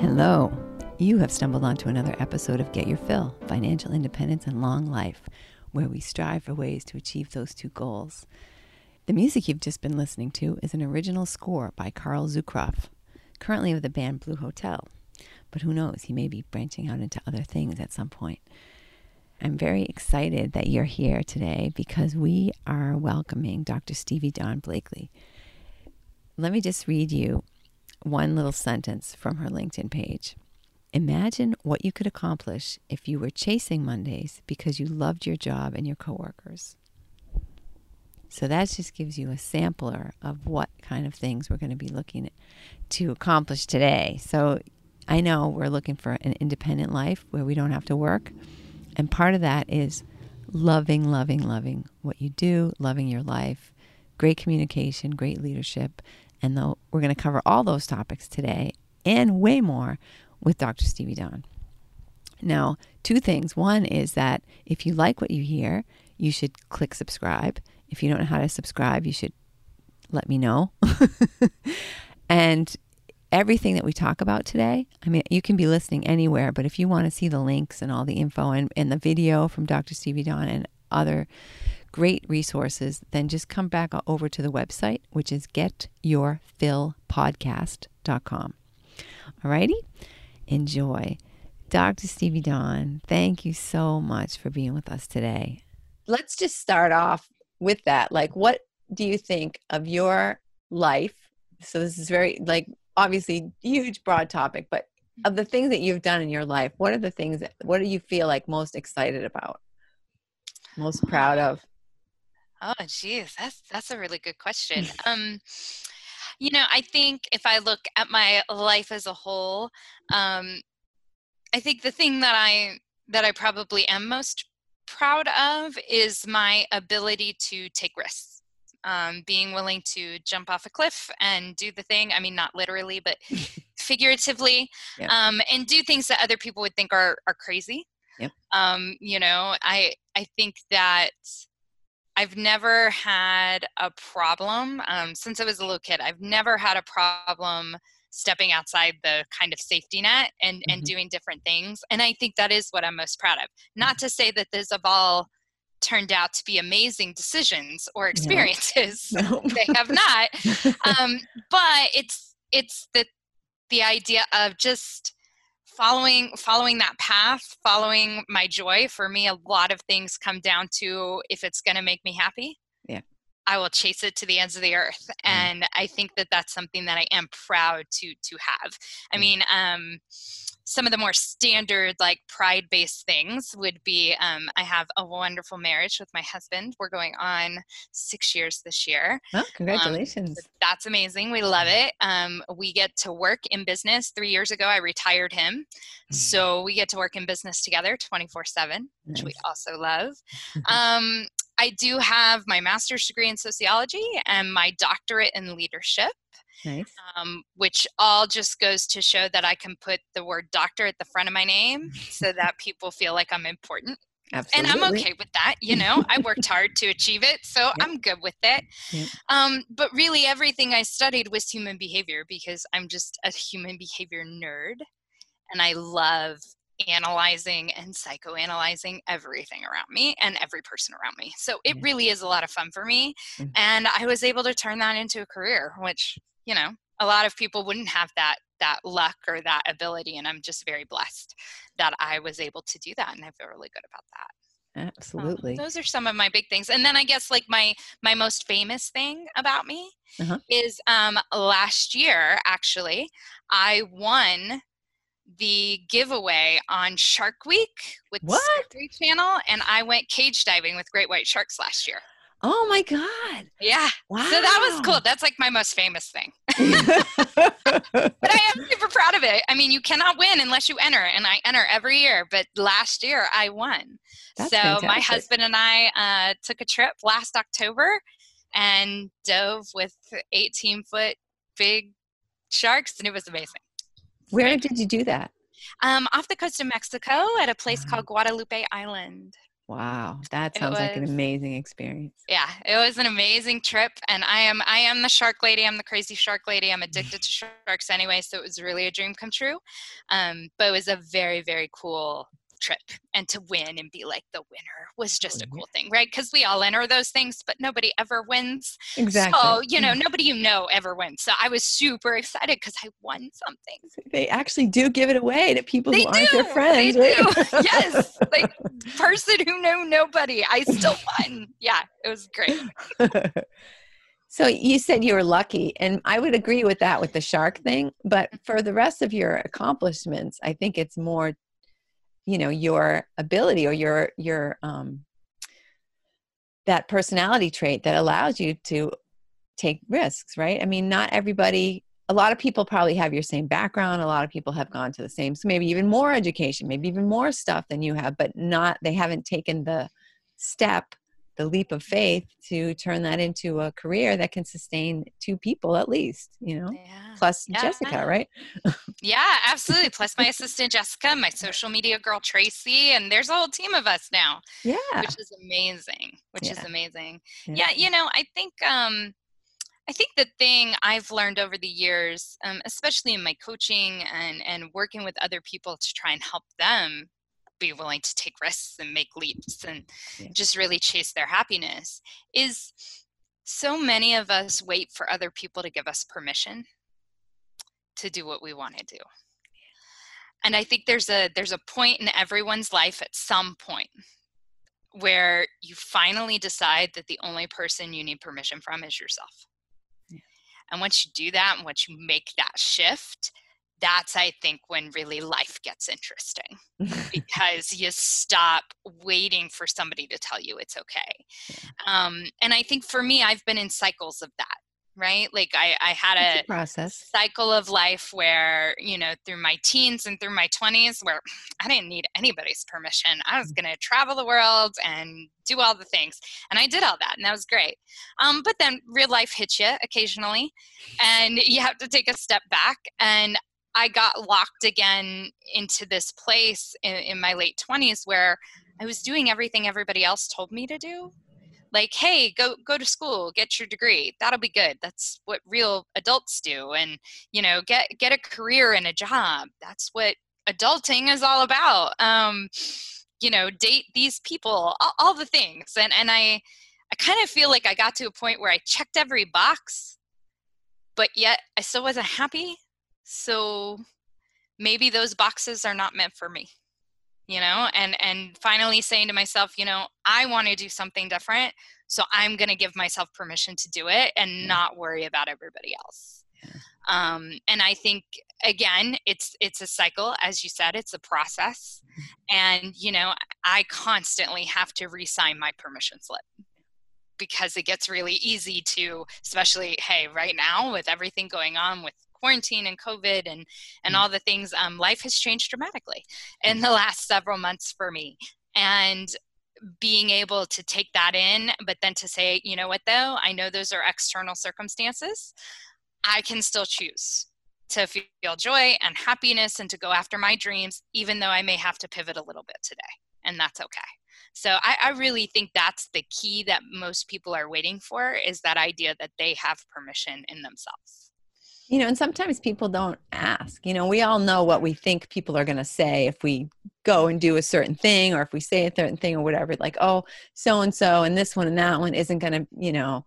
Hello. You have stumbled onto another episode of Get Your Fill Financial Independence and Long Life, where we strive for ways to achieve those two goals. The music you've just been listening to is an original score by Karl Zukroff, currently of the band Blue Hotel. But who knows, he may be branching out into other things at some point. I'm very excited that you're here today because we are welcoming Dr. Stevie Dawn Blakely. Let me just read you one little sentence from her LinkedIn page. Imagine what you could accomplish if you were chasing Mondays because you loved your job and your coworkers. So that just gives you a sampler of what kind of things we're going to be looking to accomplish today. So I know we're looking for an independent life where we don't have to work. And part of that is loving, loving, loving what you do, loving your life, great communication, great leadership. And though we're going to cover all those topics today and way more with Dr. Stevie Dawn. Now, two things. One is that if you like what you hear, you should click subscribe. If you don't know how to subscribe, you should let me know. and everything that we talk about today, I mean, you can be listening anywhere, but if you want to see the links and all the info and, and the video from Dr. Stevie Dawn and other great resources, then just come back over to the website, which is getyourfillpodcast.com. All righty? Enjoy. Dr. Stevie Dawn, thank you so much for being with us today. Let's just start off with that. Like, what do you think of your life? So, this is very, like, obviously huge, broad topic, but of the things that you've done in your life, what are the things that, what do you feel like most excited about? Most proud of? Oh, geez, that's that's a really good question. Um, you know, I think if I look at my life as a whole, um, I think the thing that I that I probably am most proud of is my ability to take risks. Um, being willing to jump off a cliff and do the thing. I mean, not literally, but figuratively, yeah. um, and do things that other people would think are are crazy. Yep. Um, you know, I I think that I've never had a problem um, since I was a little kid. I've never had a problem stepping outside the kind of safety net and mm-hmm. and doing different things. And I think that is what I'm most proud of. Not to say that those have all turned out to be amazing decisions or experiences. No. No. they have not. Um, but it's it's the the idea of just following following that path following my joy for me a lot of things come down to if it's going to make me happy yeah i will chase it to the ends of the earth mm. and i think that that's something that i am proud to to have i mm. mean um some of the more standard like pride based things would be um, i have a wonderful marriage with my husband. We're going on six years this year. Oh congratulations. um, that's amazing. We love it. Um, we get to work in business. Three years ago i retired him. Mm. so we get to work in business together 24 7 which we also love. Um, I do have my master's degree in sociology and my doctorate in leadership. Nice. Um, which all just goes to show that I can put the word doctor at the front of my name so that people feel like I'm important. Absolutely. And I'm okay with that. You know, I worked hard to achieve it, so yep. I'm good with it. Yep. Um, but really, everything I studied was human behavior because I'm just a human behavior nerd and I love analyzing and psychoanalyzing everything around me and every person around me. So it really is a lot of fun for me. Mm. And I was able to turn that into a career, which, you know, a lot of people wouldn't have that that luck or that ability and I'm just very blessed that I was able to do that and I feel really good about that. Absolutely. Um, those are some of my big things. And then I guess like my my most famous thing about me uh-huh. is um last year actually I won the giveaway on Shark Week with what? Discovery Channel, and I went cage diving with great white sharks last year. Oh my god! Yeah, wow. So that was cool. That's like my most famous thing. but I am super proud of it. I mean, you cannot win unless you enter, and I enter every year. But last year I won. That's so fantastic. my husband and I uh, took a trip last October and dove with 18 foot big sharks, and it was amazing. Where did you do that? Um, off the coast of Mexico at a place called Guadalupe Island. Wow, that sounds was, like an amazing experience. Yeah, it was an amazing trip, and I am I am the shark lady. I'm the crazy shark lady. I'm addicted to sharks anyway, so it was really a dream come true. Um, but it was a very very cool trip and to win and be like the winner was oh, just a cool thing right? Because we all enter those things but nobody ever wins. Exactly. So you know mm-hmm. nobody you know ever wins. So i was super excited because i won something. They actually do give it away to people they who do. aren't their friends they right? do. yes! Like person who knew nobody i still won. Yeah it was great. So you said you were lucky, and I would agree with that with the shark thing. But mm-hmm. for the rest of your accomplishments, I think it's more you know your ability or your your um that personality trait that allows you to take risks right? I mean not everybody a lot of people probably have your same background. A lot of people have gone to the same so maybe even more education maybe even more stuff than you have but not they haven't taken the step the leap of faith to turn that into a career that can sustain two people at least you know yeah. plus yeah. jessica right yeah absolutely plus my assistant jessica my social media girl tracy and there's a whole team of us now yeah which is amazing which yeah. is amazing yeah. you know i think um I think the thing I've learned over the years, um, especially in my coaching and, and working with other people to try and help them be willing to take risks and make leaps and yeah. just really chase their happiness is so many of us wait for other people to give us permission to do what we want to do and i think there's a there's a point in everyone's life at some point where you finally decide that the only person you need permission from is yourself yeah. and once you do that and once you make that shift that's i think when really life gets interesting because you stop waiting for somebody to tell you it's okay. Um, and i think for me i've been in cycles of that right? Like i, I had a, a, process. cycle of life where you know through my teens and through my 20s where i didn't need anybody's permission. I was mm. going to travel the world and do all the things and i did all that and that was great. Um, but then real life hits you occasionally and you have to take a step back and I got locked again into this place in, in, my late 20s where I was doing everything everybody else told me to do. Like, hey, go go to school, get your degree. That'll be good. That's what real adults do. And, you know, get get a career and a job. That's what adulting is all about. Um, you know, date these people, all, all the things. And and I I kind of feel like I got to a point where I checked every box, but yet I still wasn't happy so maybe those boxes are not meant for me you know and and finally saying to myself you know i want to do something different so i'm going to give myself permission to do it and not worry about everybody else. Um, and i think again it's it's a cycle as you said it's a process mm-hmm. and you know i constantly have to re-sign my permission slip because it gets really easy to especially hey right now with everything going on with quarantine and COVID and and mm. all the things, um, life has changed dramatically in the last several months for me. And being able to take that in, but then to say, you know what though, I know those are external circumstances. I can still choose to feel joy and happiness and to go after my dreams, even though I may have to pivot a little bit today. And that's okay. So I, I, really think that's the key that most people are waiting for is that idea that they have permission in themselves you know and sometimes people don't ask you know we all know what we think people are going to say if we go and do a certain thing or if we say a certain thing or whatever like oh so and so and this one and that one isn't going to you know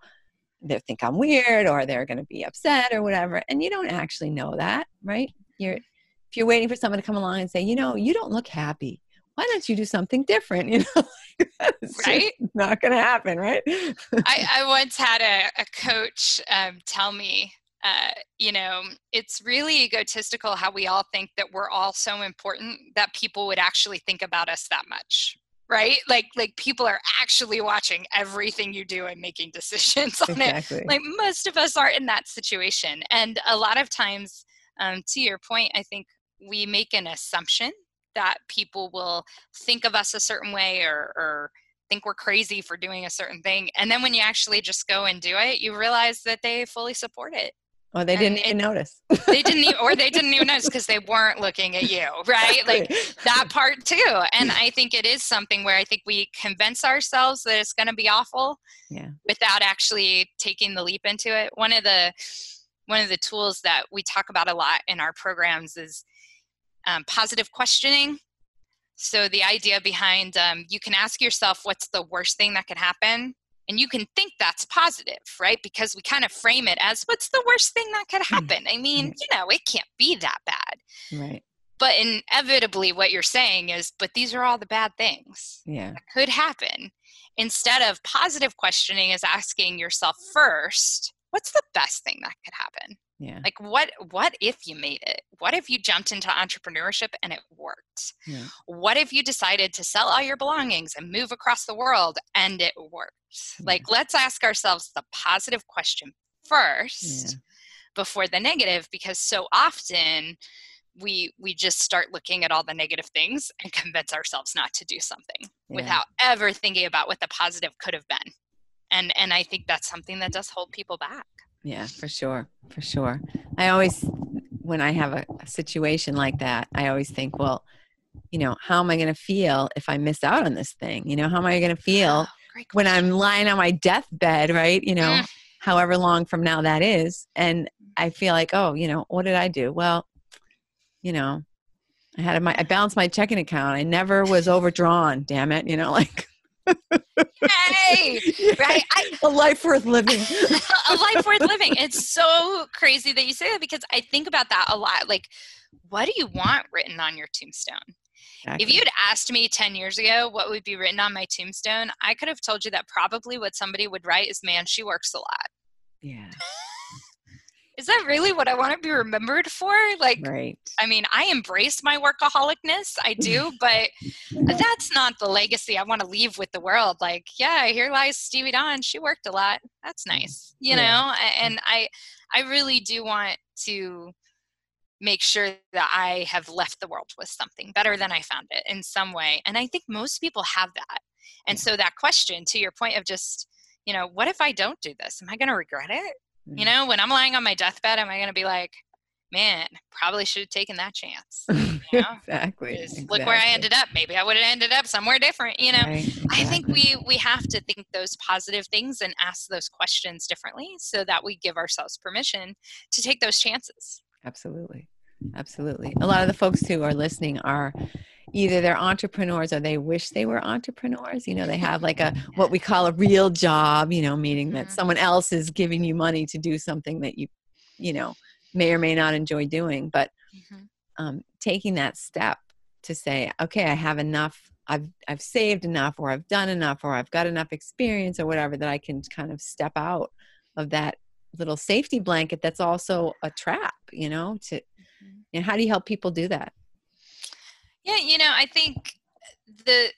they think i'm weird or they're going to be upset or whatever. And you don't actually know that right? You're if you're waiting for someone to come along and say you know you don't look happy. Why don't you do something different? You know right? not going to happen right? I, I once had a, a coach um, tell me uh, you know, it's really egotistical how we all think that we're all so important that people would actually think about us that much right? Like like people are actually watching everything you do and making decisions on exactly. it like most of us are in that situation. And a lot of times um, to your point i think we make an assumption that people will think of us a certain way or, or think we're crazy for doing a certain thing. And then when you actually just go and do it you realize that they fully support it Oh, they didn't even notice. they didn't even, or they didn't even notice because they weren't looking at you, right? Like that part too. And I think it is something where I think we convince ourselves that it's going to be awful, yeah, without actually taking the leap into it. One of the one of the tools that we talk about a lot in our programs is um, positive questioning. So the idea behind um, you can ask yourself, what's the worst thing that could happen? And you can think that's positive right? Because we kind of frame it as what's the worst thing that could hmm. happen? I mean you know it can't be that bad. Right. But inevitably what you're saying is but these are all the bad things yeah. that could happen. Instead of positive questioning is asking yourself first what's the best thing that could happen yeah. Like what what if you made it? What if you jumped into entrepreneurship and it worked? Yeah. what if you decided to sell all your belongings and move across the world and it worked? Yeah. like let's ask ourselves the positive question first before the negative because so often we we just start looking at all the negative things and convince ourselves not to do something without ever thinking about what the positive could have been. And and i think that's something that does hold people back yeah, for sure. For sure. I always, when I have a, a situation like that, I always think, well, you know, how am I going to feel if I miss out on this thing? You know, how am I going to feel oh, when I'm lying on my deathbed, right? You know, mm. however long from now that is. And I feel like, oh, you know, what did I do? Well, you know, I had my, I balanced my checking account. I never was overdrawn, damn it. You know, like, Hey, right? I, a life worth living. a life worth living. It's so crazy that you say that because I think about that a lot. Like, what do you want written on your tombstone? Exactly. If you'd asked me 10 years ago what would be written on my tombstone, I could have told you that probably what somebody would write is, man, she works a lot. Yeah is that really what I want to be remembered for? Like, right. I mean, I embrace my workaholicness, I do, but that's not the legacy I want to leave with the world. Like, yeah, here lies Stevie Dawn. She worked a lot. That's nice, you yeah. know. And I, I really do want to make sure that I have left the world with something better than I found it in some way. And I think most people have that. And so that question, to your point of just, you know, what if I don't do this? Am I going to regret it? Mm-hmm. You know, when I'm lying on my deathbed, am I going to be like, man, probably should have taken that chance? You know? exactly, exactly, Look where I ended up. Maybe I would have ended up somewhere different. You know, right, exactly. I think we we have to think those positive things and ask those questions differently, so that we give ourselves permission to take those chances. Absolutely, absolutely. A lot of the folks who are listening are either they're entrepreneurs or they wish they were entrepreneurs you know they have like a what we call a real job you know meaning that mm-hmm. someone else is giving you money to do something that you you know may or may not enjoy doing but mm-hmm. um, taking that step to say okay i have enough i've i've saved enough or i've done enough or i've got enough experience or whatever that i can kind of step out of that little safety blanket that's also a trap you know to mm-hmm. and how do you help people do that yeah, you know, I think the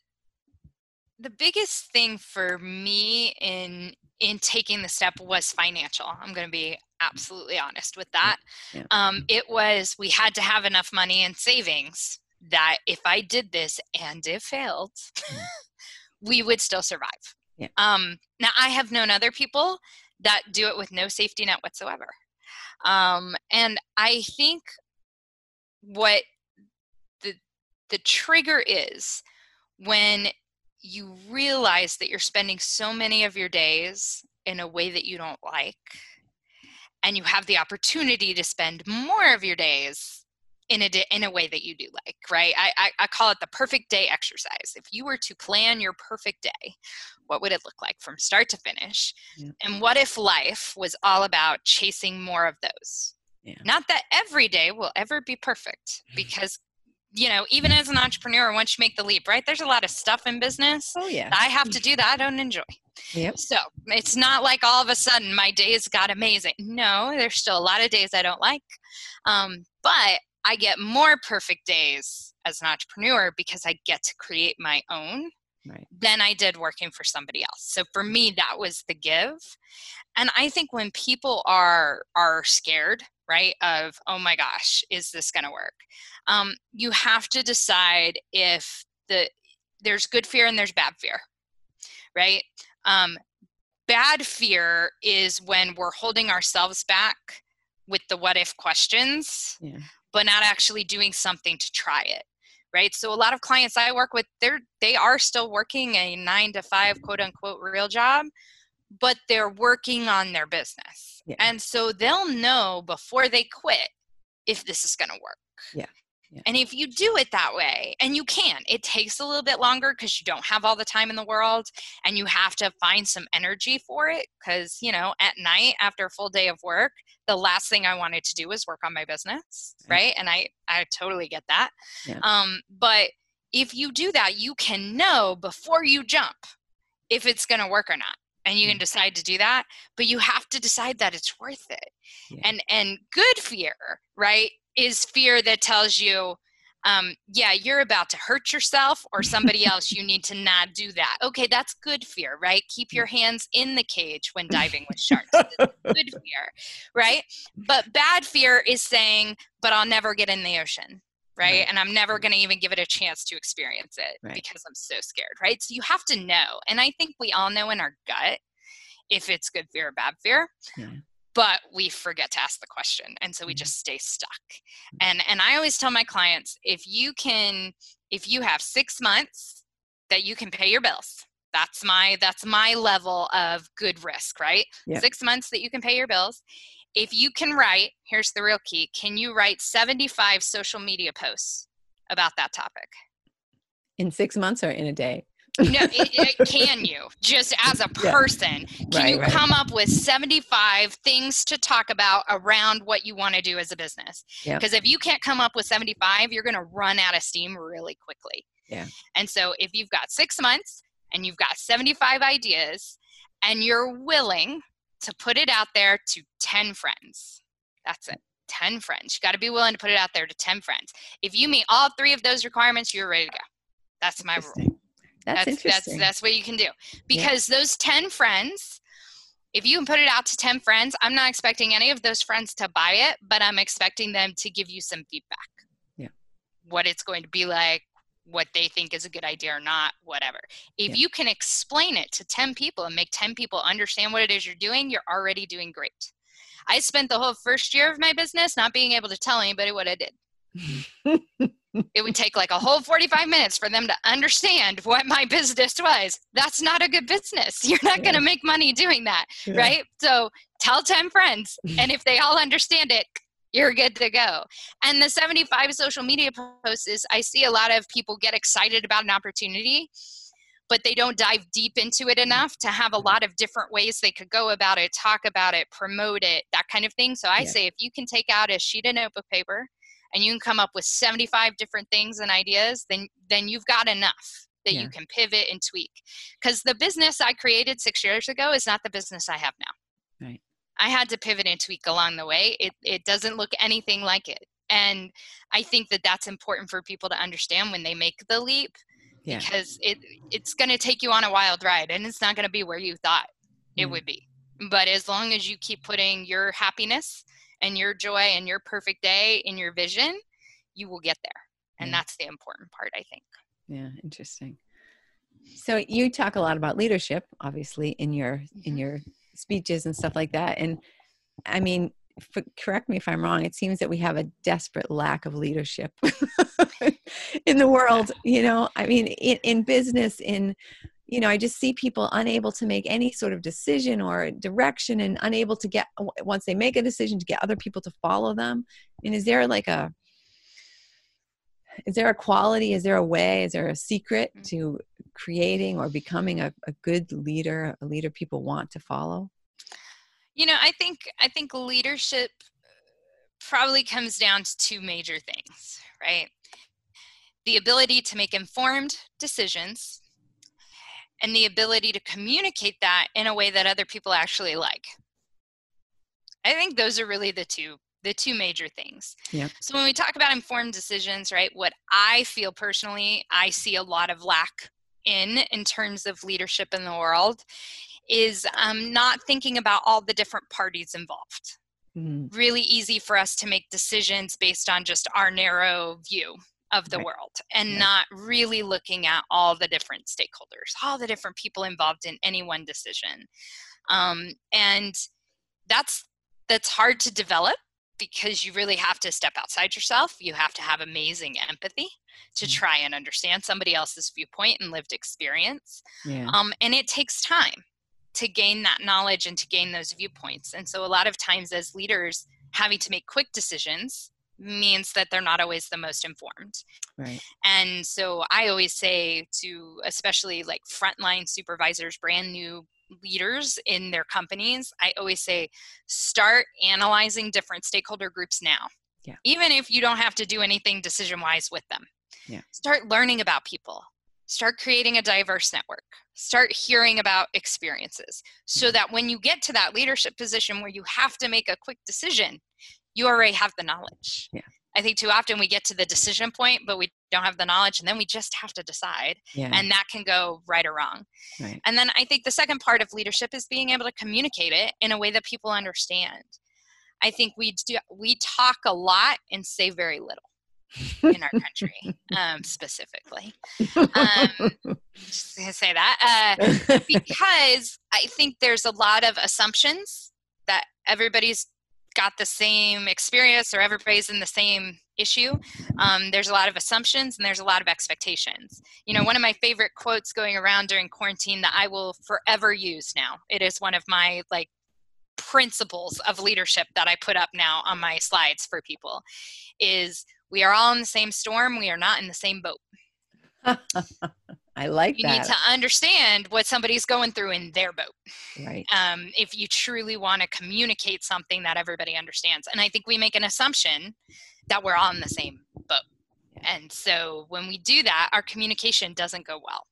the biggest thing for me in in taking the step was financial. I'm going to be absolutely honest with that. Yeah. Um, it was we had to have enough money in savings that if I did this and it failed, mm. we would still survive. Yeah. Um, now I have known other people that do it with no safety net whatsoever. Um, and I think what the trigger is when you realize that you're spending so many of your days in a way that you don't like and you have the opportunity to spend more of your days in a in a way that you do like right I, I, I call it the perfect day exercise if you were to plan your perfect day what would it look like from start to finish yeah. and what if life was all about chasing more of those yeah. not that every day will ever be perfect because you know, even as an entrepreneur, once you make the leap, right? There's a lot of stuff in business. Oh yeah. I have to do that I don't enjoy. Yep. So it's not like all of a sudden my days got amazing. No, there's still a lot of days I don't like. Um, but I get more perfect days as an entrepreneur because I get to create my own right. than I did working for somebody else. So for me, that was the give. And I think when people are are scared right of oh my gosh is this going to work um, you have to decide if the there's good fear and there's bad fear right um, bad fear is when we're holding ourselves back with the what if questions, Yeah. but not actually doing something to try it. Right. So a lot of clients I work with, they're they are still working a nine to five quote unquote real job, but they're working on their business. Yeah. And so they'll know before they quit if this is gonna work. Yeah. Yeah. And if you do it that way, and you can, it takes a little bit longer because you don't have all the time in the world and you have to find some energy for it. Because, you know, at night after a full day of work, the last thing I wanted to do was work on my business. Right. Right. And I, I totally get that. Yeah. Um, but if you do that, you can know before you jump if it's going to work or not. And you can Mm. decide to do that, but you have to decide that it's worth it. Yeah. And and good fear, right, is fear that tells you, um, yeah, you're about to hurt yourself or somebody else. You need to not do that. Okay, that's good fear, right? Keep your hands in the cage when diving with sharks. Good fear, right? But bad fear is saying, but I'll never get in the ocean. Right? Right. And I'm never going to even give it a chance to experience it Right. because I'm so scared. Right. So you have to know. And I think we all know in our gut if it's good fear or bad fear Yeah. but we forget to ask the question and so we Mhm. just stay stuck and and i always tell my clients if you can if you have six months that you can pay your bills that's my that's my level of good risk right six months that you can pay your bills if you can write here's the real key can you write 75 social media posts about that topic In six months or in a day? no it, it, can you just as a Yeah. person can Right, you right. come up with 75 things to talk about around what you want to do as a business Yeah. because if you can't come up with 75 you're going to run out of steam really quickly Yeah. and so if you've got six months and you've got 75 ideas and you're willing to put it out there to 10 friends. That's it. 10 friends. You got to be willing to put it out there to 10 friends. If you meet all three of those requirements you're ready to go. That's my rule. That's, that's interesting. that's that's what you can do. Because those 10 friends if you can put it out to 10 friends i'm not expecting any of those friends to buy it but i'm expecting them to give you some feedback. Yeah. what it's going to be like what they think is a good idea or not whatever if Yeah. you can explain it to 10 people and make 10 people understand what it is you're doing you're already doing great i spent the whole first year of my business not being able to tell anybody what i did it would take like a whole 45 minutes for them to understand what my business was. That's not a good business. You're not going to make money doing that, Yeah. right? So tell 10 friends, and if they all understand it, you're good to go. And the 75 social media posts is I see a lot of people get excited about an opportunity, but they don't dive deep into it enough to have a lot of different ways they could go about it, talk about it, promote it, that kind of thing. So I Yeah. say if you can take out a sheet of notebook paper and you can come up with 75 different things and ideas, then then you've got enough that Yeah. you can pivot and tweak. Because the business I created six years ago is not the business I have now. I had to pivot and tweak along the way. It it doesn't look anything like it. And I think that that's important for people to understand when they make the leap Yeah. because it it's going to take you on a wild ride and it's not going to be where you thought it Yeah. would be. But as long as you keep putting your happiness and your joy and your perfect day in your vision, you will get there. And Yeah. that's the important part, I think. Yeah, interesting. So you talk a lot about leadership, obviously, in your in Mhm. your speeches and stuff like that. And I mean, f- correct me if I'm wrong. It seems that we have a desperate lack of leadership in the world. You know, I mean, in, in business, in you know, I just see people unable to make any sort of decision or direction, and unable to get once they make a decision to get other people to follow them. And is there like a is there a quality is there a way is there a secret Mm. to creating or becoming a, a good leader a leader people want to follow You know, I think I think leadership uh, probably comes down to two major things, right? The ability to make informed decisions and the ability to communicate that in a way that other people actually like. I think those are really the two the two major things. Yep. So when we talk about informed decisions, right, what I feel personally, I see a lot of lack in in terms of leadership in the world is um, not thinking about all the different parties involved. Mm, Really easy for us to make decisions based on just our narrow view of the Right. world and Yeah. not really looking at all the different stakeholders, all the different people involved in any one decision. Um, and that's that's hard to develop because you really have to step outside yourself. You have to have amazing empathy to mm. try and understand somebody else's viewpoint and lived experience. Yeah. Um, and it takes time to gain that knowledge and to gain those viewpoints. And so, a lot of times, as leaders, having to make quick decisions means that they're not always the most informed. Right. And so I always say to especially like frontline supervisors, brand new leaders in their companies, I always say start analyzing different stakeholder groups now. Yeah. Even if you don't have to do anything decision wise with them. Yeah. Start learning about people. Start creating a diverse network. Start hearing about experiences so mm-hmm. that when you get to that leadership position where you have to make a quick decision, you already have the knowledge. Yeah. I think too often we get to the decision point, but we don't have the knowledge, and then we just have to decide. Yeah. And that can go right or wrong. Right. And then I think the second part of leadership is being able to communicate it in a way that people understand. I think we do we talk a lot and say very little in our country, um, specifically. Um, just gonna say that uh, because I think there's a lot of assumptions that everybody's got the same experience or everybody's in the same issue um, there's a lot of assumptions and there's a lot of expectations. You know one of my favorite quotes going around during quarantine that i will forever use now it is one of my like principles of leadership that i put up now on my slides for people is we are all in the same storm we are not in the same boat I like you that. You need to understand what somebody's going through in their boat. Right. Um, if you truly want to communicate something that everybody understands. And I think we make an assumption that we're all in the same boat. And so when we do that, our communication doesn't go well.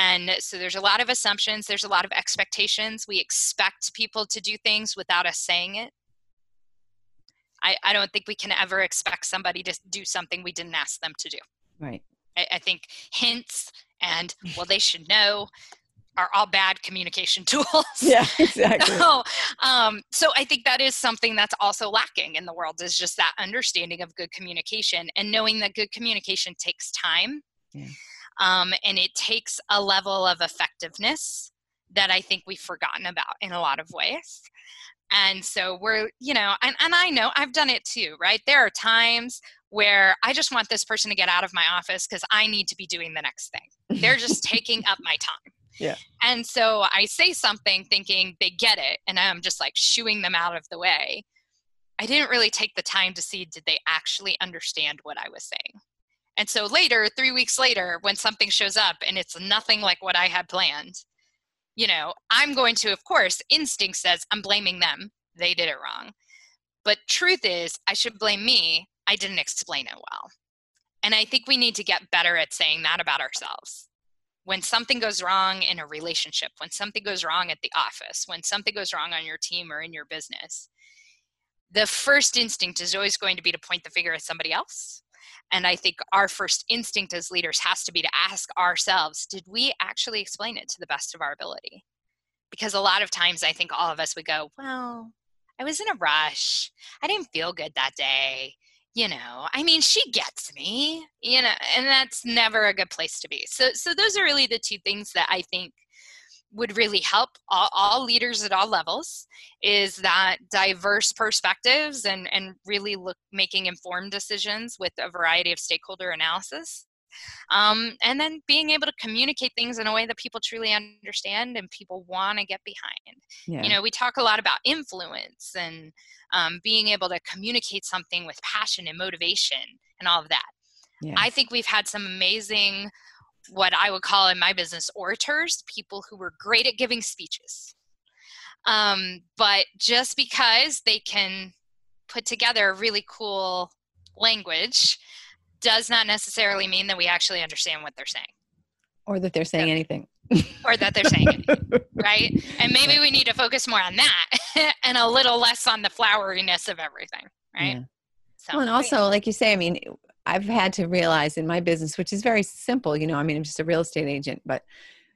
And so there's a lot of assumptions, there's a lot of expectations. We expect people to do things without us saying it. I, I don't think we can ever expect somebody to do something we didn't ask them to do. Right. I, I think hints and well they should know are all bad communication tools. Yeah, exactly. so, um, so I think that is something that's also lacking in the world is just that understanding of good communication and knowing that good communication takes time. Yeah. Um, and it takes a level of effectiveness that I think we've forgotten about in a lot of ways. And so we're, you know, and, and I know I've done it too, right? There are times where I just want this person to get out of my office because I need to be doing the next thing. They're just taking up my time. Yeah. And so I say something thinking they get it, and I'm just like shooing them out of the way. I didn't really take the time to see did they actually understand what I was saying. And so later, three weeks later, when something shows up and it's nothing like what I had planned, you know, I'm going to, of course, instinct says I'm blaming them. They did it wrong. But truth is, I should blame me I didn't explain it well. And I think we need to get better at saying that about ourselves. When something goes wrong in a relationship, when something goes wrong at the office, when something goes wrong on your team or in your business, the first instinct is always going to be to point the finger at somebody else. And I think our first instinct as leaders has to be to ask ourselves did we actually explain it to the best of our ability? Because a lot of times I think all of us would go, well, I was in a rush. I didn't feel good that day you know i mean she gets me you know and that's never a good place to be so so those are really the two things that i think would really help all, all leaders at all levels is that diverse perspectives and and really look making informed decisions with a variety of stakeholder analysis um, and then being able to communicate things in a way that people truly understand and people want to get behind yeah. you know we talk a lot about influence and um, being able to communicate something with passion and motivation and all of that yeah. i think we've had some amazing what i would call in my business orators people who were great at giving speeches. Um, but just because they can put together really cool language does not necessarily mean that we actually understand what they're saying. Or that they're saying anything. Or that they're saying anything, right? And maybe we need to focus more on that and a little less on the floweriness of everything right? Yeah. Well, and also like you say i mean i've had to realize in my business which is very simple you know i mean i'm just a real estate agent but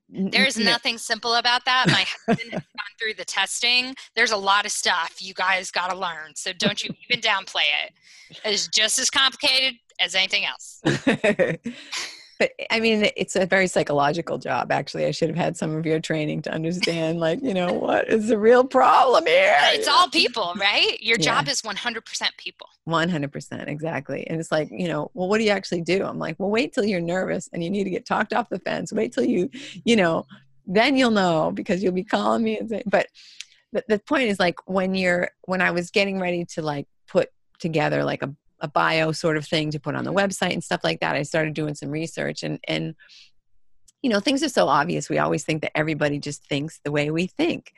there's nothing simple about that. My husband has gone through the testing. There's a lot of stuff you guys got to learn. So don't you even downplay it. It's just as complicated as anything else. but eh, I mean, it's a very psychological job. Actually, I should have had some of your training to understand, like, you know, what is the real problem here? It's all people, right? Your Yeah. job is 100% people. 100% exactly and it's like you know well what do you actually do i'm like well wait till you're nervous and you need to get talked off the fence wait till you you know then you'll know because you'll be calling me and say but the, the point is like when you're when i was getting ready to like put together like a, a bio sort of thing to put on the website and stuff like that. I started doing some research and and you know things are so obvious. We always think that everybody just thinks the way we think.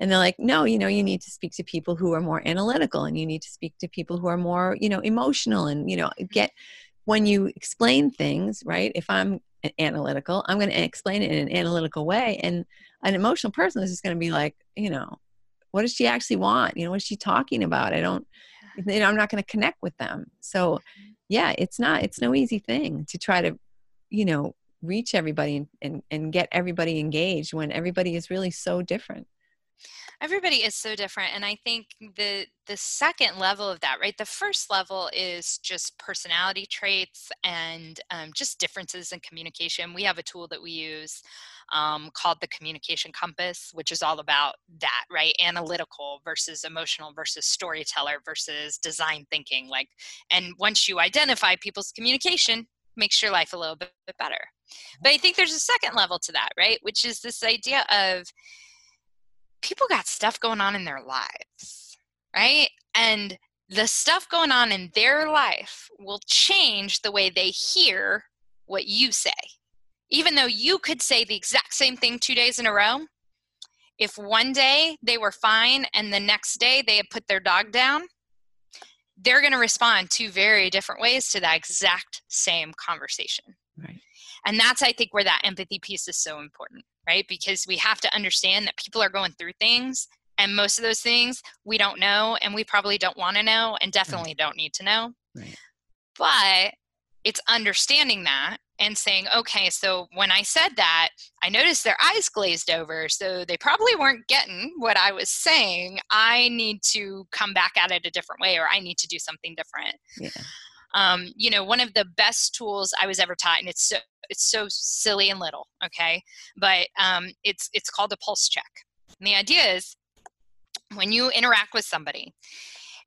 And they're like no you know you need to speak to people who are more analytical and you need to speak to people who are more you know emotional and you know get when you explain things right if i'm analytical i'm going to explain it in an analytical way and an emotional person is just going to be like you know what does she actually want? You know what is she talking about? I don't you know i'm not going to connect with them. So yeah it's not it's no easy thing to try to you know reach everybody and, and, and get everybody engaged when everybody is really so different everybody is so different and i think the the second level of that right the first level is just personality traits and um, just differences in communication. We have a tool that we use um, called the communication compass which is all about that right? Analytical versus emotional versus storyteller versus design thinking like and once you identify people's communication makes your life a little bit better. But i think there's a second level to that right which is this idea of people got stuff going on in their lives, right? And the stuff going on in their life will change the way they hear what you say. Even though you could say the exact same thing two days in a row, if one day they were fine and the next day they had put their dog down, they're going to respond two very different ways to that exact same conversation. right And that's, I think, where that empathy piece is so important, right? Because we have to understand that people are going through things, and most of those things we don't know, and we probably don't want to know, and mm. definitely don't need to know. right But it's understanding that and saying, okay, so when I said that, I noticed their eyes glazed over, so they probably weren't getting what I was saying. I need to come back at it a different way, or I need to do something different yeah um, you know one of the best tools i was ever taught and it's so it's so silly and little okay? But um, it's it's called a pulse check. And the idea is when you interact with somebody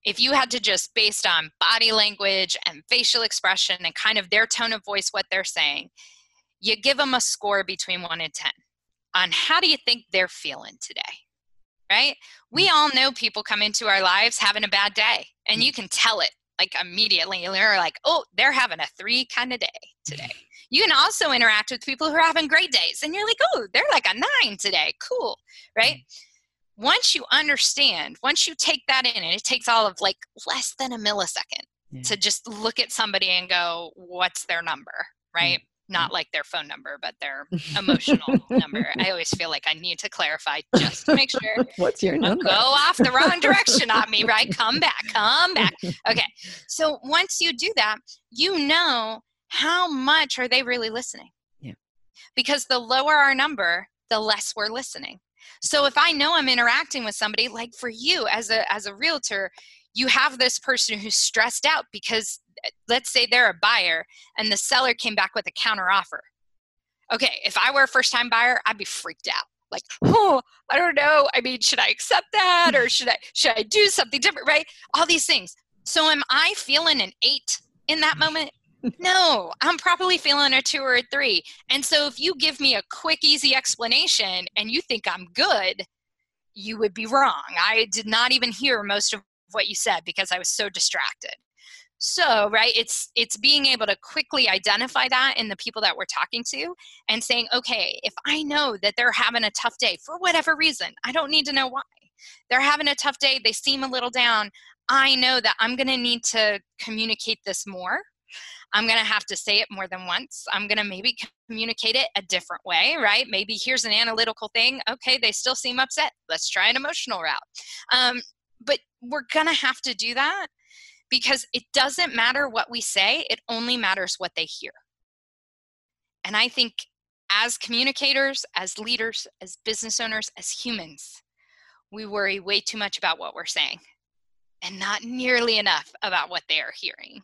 if you had to just based on body language and facial expression and kind of their tone of voice what they're saying you give them a score between 1 and 10 on how do you think they're feeling today right? We all know people come into our lives having a bad day and you can tell it like immediately they're like oh they're having a three kind of day today. You can also interact with people who are having great days and you're like oh they're like a nine today cool right? Mm-hmm. Once you understand once you take that in and it takes all of like less than a millisecond Yeah. to just look at somebody and go what's their number? Right not like their phone number but their emotional number i always feel like i need to clarify just to make sure what's your number go off the wrong direction on me, right? Come back, come back. Okay. So once you do that, you know how much are they really listening? Yeah. Because the lower our number, the less we're listening. So if I know I'm interacting with somebody, like for you as a as a realtor, you have this person who's stressed out because let's say they're a buyer and the seller came back with a counter offer. Okay, if I were a first time buyer, I'd be freaked out. Like, oh, I don't know. I mean, should I accept that or should I should I do something different, right? All these things. So am I feeling an 8 in that moment? No, I'm probably feeling a 2 or a 3. And so if you give me a quick easy explanation and you think I'm good, you would be wrong. I did not even hear most of what you said because I was so distracted. So, right, it's it's being able to quickly identify that in the people that we're talking to and saying, okay, if I know that they're having a tough day for whatever reason, I don't need to know why. They're having a tough day, they seem a little down. I know that I'm going to need to communicate this more. I'm going to have to say it more than once. I'm going to maybe communicate it a different way, right? Maybe here's an analytical thing. Okay, they still seem upset. Let's try an emotional route. Um, but we're going to have to do that because it doesn't matter what we say, it only matters what they hear. And I think as communicators, as leaders, as business owners, as humans, we worry way too much about what we're saying and not nearly enough about what they are hearing.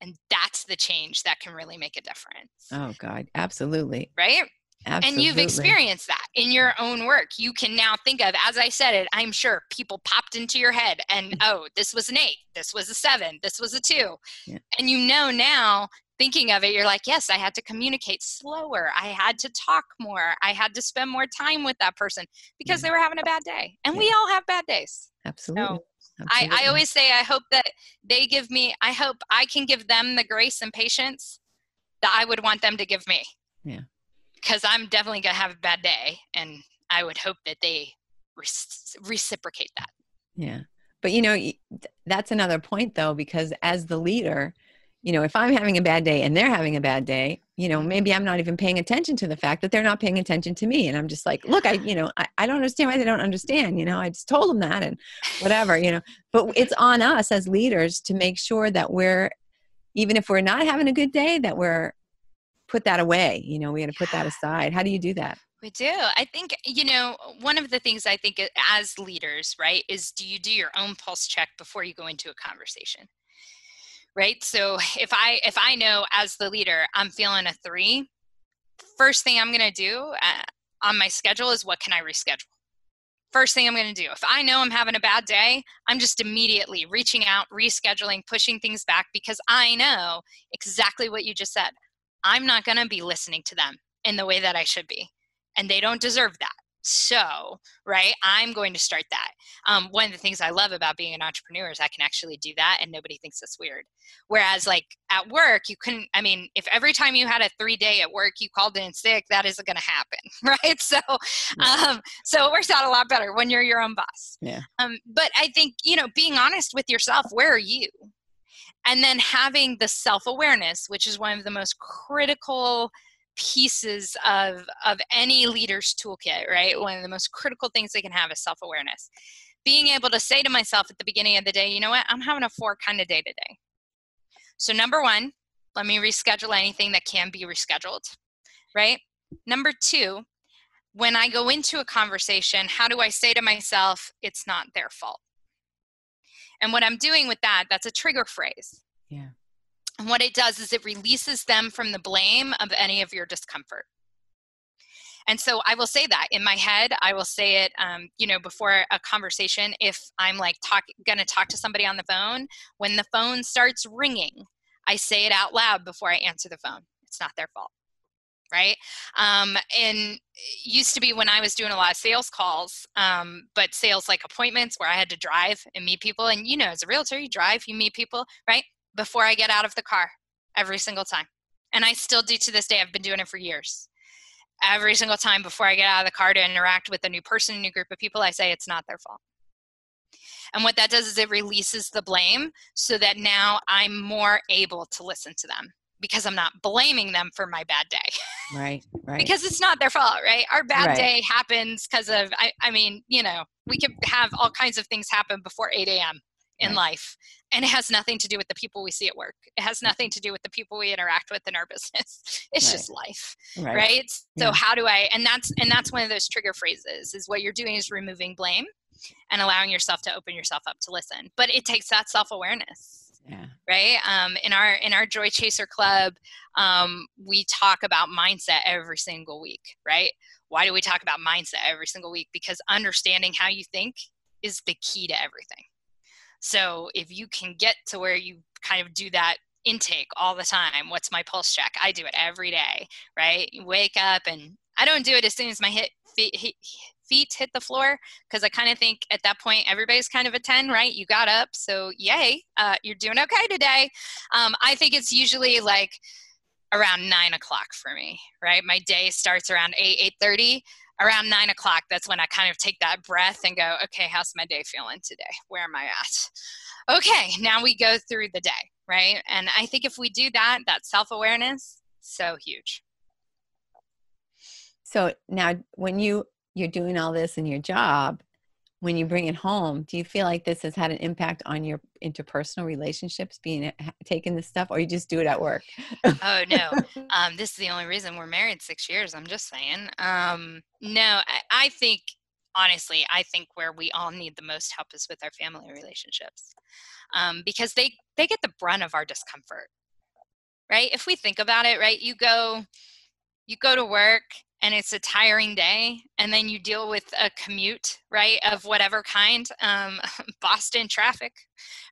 And that's the change that can really make a difference. Oh, God. Absolutely. Right? Absolutely. And you've experienced that in your own work. You can now think of, as I said it, I'm sure people popped into your head and, mm. oh, this was an eight, this was a seven, this was a two. Yeah. And you know now, thinking of it, you're like, yes, I had to communicate slower. I had to talk more. I had to spend more time with that person because yeah. they were having a bad day. And yeah. we all have bad days. Absolutely. So I, I always say, I hope that they give me, I hope I can give them the grace and patience that I would want them to give me. Yeah because I'm definitely going to have a bad day. And I would hope that they re- reciprocate that. Yeah. But, you know, that's another point, though, because as the leader, you know, if I'm having a bad day and they're having a bad day, you know, maybe I'm not even paying attention to the fact that they're not paying attention to me. And I'm just like, look, I, you know, I, I don't understand why they don't understand. You know, I just told them that and whatever, you know. But it's on us as leaders to make sure that we're, even if we're not having a good day, that we're put that away you know we got to put that aside. How do you do that? We do. I think you know one of the things i think as leaders right is do you do your own pulse check before you go into a conversation? Right? So if i if i know as the leader i'm feeling a three first thing i'm going to do uh, on my schedule is what can i reschedule? First thing i'm going to do if i know i'm having a bad day i'm just immediately reaching out rescheduling pushing things back because i know exactly what you just said I'm not going to be listening to them in the way that I should be. And they don't deserve that. So, right, I'm going to start that. Um, one of the things I love about being an entrepreneur is I can actually do that and nobody thinks it's weird. Whereas, like at work, you couldn't, I mean, if every time you had a three day at work you called in sick, that isn't going to happen, right? So, um, so it works out a lot better when you're your own boss. Yeah. Um, but I think, you know, being honest with yourself, where are you? And then having the self-awareness which is one of the most critical pieces of of any leader's toolkit right? One of the most critical things they can have is self-awareness. Being able to say to myself at the beginning of the day you know what? I'm having a four kind of day today. So number one let me reschedule anything that can be rescheduled right? Number two when i go into a conversation how do i say to myself it's not their fault and what I'm doing with that, that's a trigger phrase. Yeah. And what it does is it releases them from the blame of any of your discomfort. And so I will say that in my head, I will say it, um, you know, before a conversation. If I'm like talk, gonna talk to somebody on the phone, when the phone starts ringing, I say it out loud before I answer the phone. It's not their fault right? Um, and used to be when I was doing a lot of sales calls, um, but sales like appointments where I had to drive and meet people. And you know, as a realtor, you drive, you meet people, right? Before I get out of the car every single time. And I still do to this day. I've been doing it for years. Every single time before I get out of the car to interact with a new person, a new group of people, I say it's not their fault. And what that does is it releases the blame so that now I'm more able to listen to them because I'm not blaming them for my bad day. Right, right. because it's not their fault, right? Our bad right. day happens because of, I, I mean, you know, we could have all kinds of things happen before 8 a.m. in right. life. And it has nothing to do with the people we see at work. It has mm. nothing to do with the people we interact with in our business. It's right. just life, right? right? So yeah. how do I? And that's and that's one of those trigger phrases. Is what you're doing is removing blame and allowing yourself to open yourself up to listen. But it takes that self awareness yeah. right? Um, in our in our joy chaser club um, we talk about mindset every single week right? Why do we talk about mindset every single week? Because understanding how you think is the key to everything. So if you can get to where you kind of do that intake all the time what's my pulse check? I do it every day right? You wake up and i don't do it as soon as my hit, hit feet hit the floor because I kind of think at that point everybody's kind of a 10, right? You got up, so yay, uh, you're doing okay today. Um, I think it's usually like around nine o'clock for me, right? My day starts around 8, 8.30. Around nine o'clock, that's when I kind of take that breath and go, okay, how's my day feeling today? Where am I at? Okay, now we go through the day, right? And I think if we do that, that self awareness, so huge. So now, when you you're doing all this in your job when you bring it home do you feel like this has had an impact on your interpersonal relationships being taking this stuff or you just do it at work? Oh no. Um, this is the only reason we're married six years i'm just saying. Um, no I, I think honestly i think where we all need the most help is with our family relationships. Um, because they they get the brunt of our discomfort right? If we think about it, right, you go you go to work and it's a tiring day and then you deal with a commute right of whatever kind um, boston traffic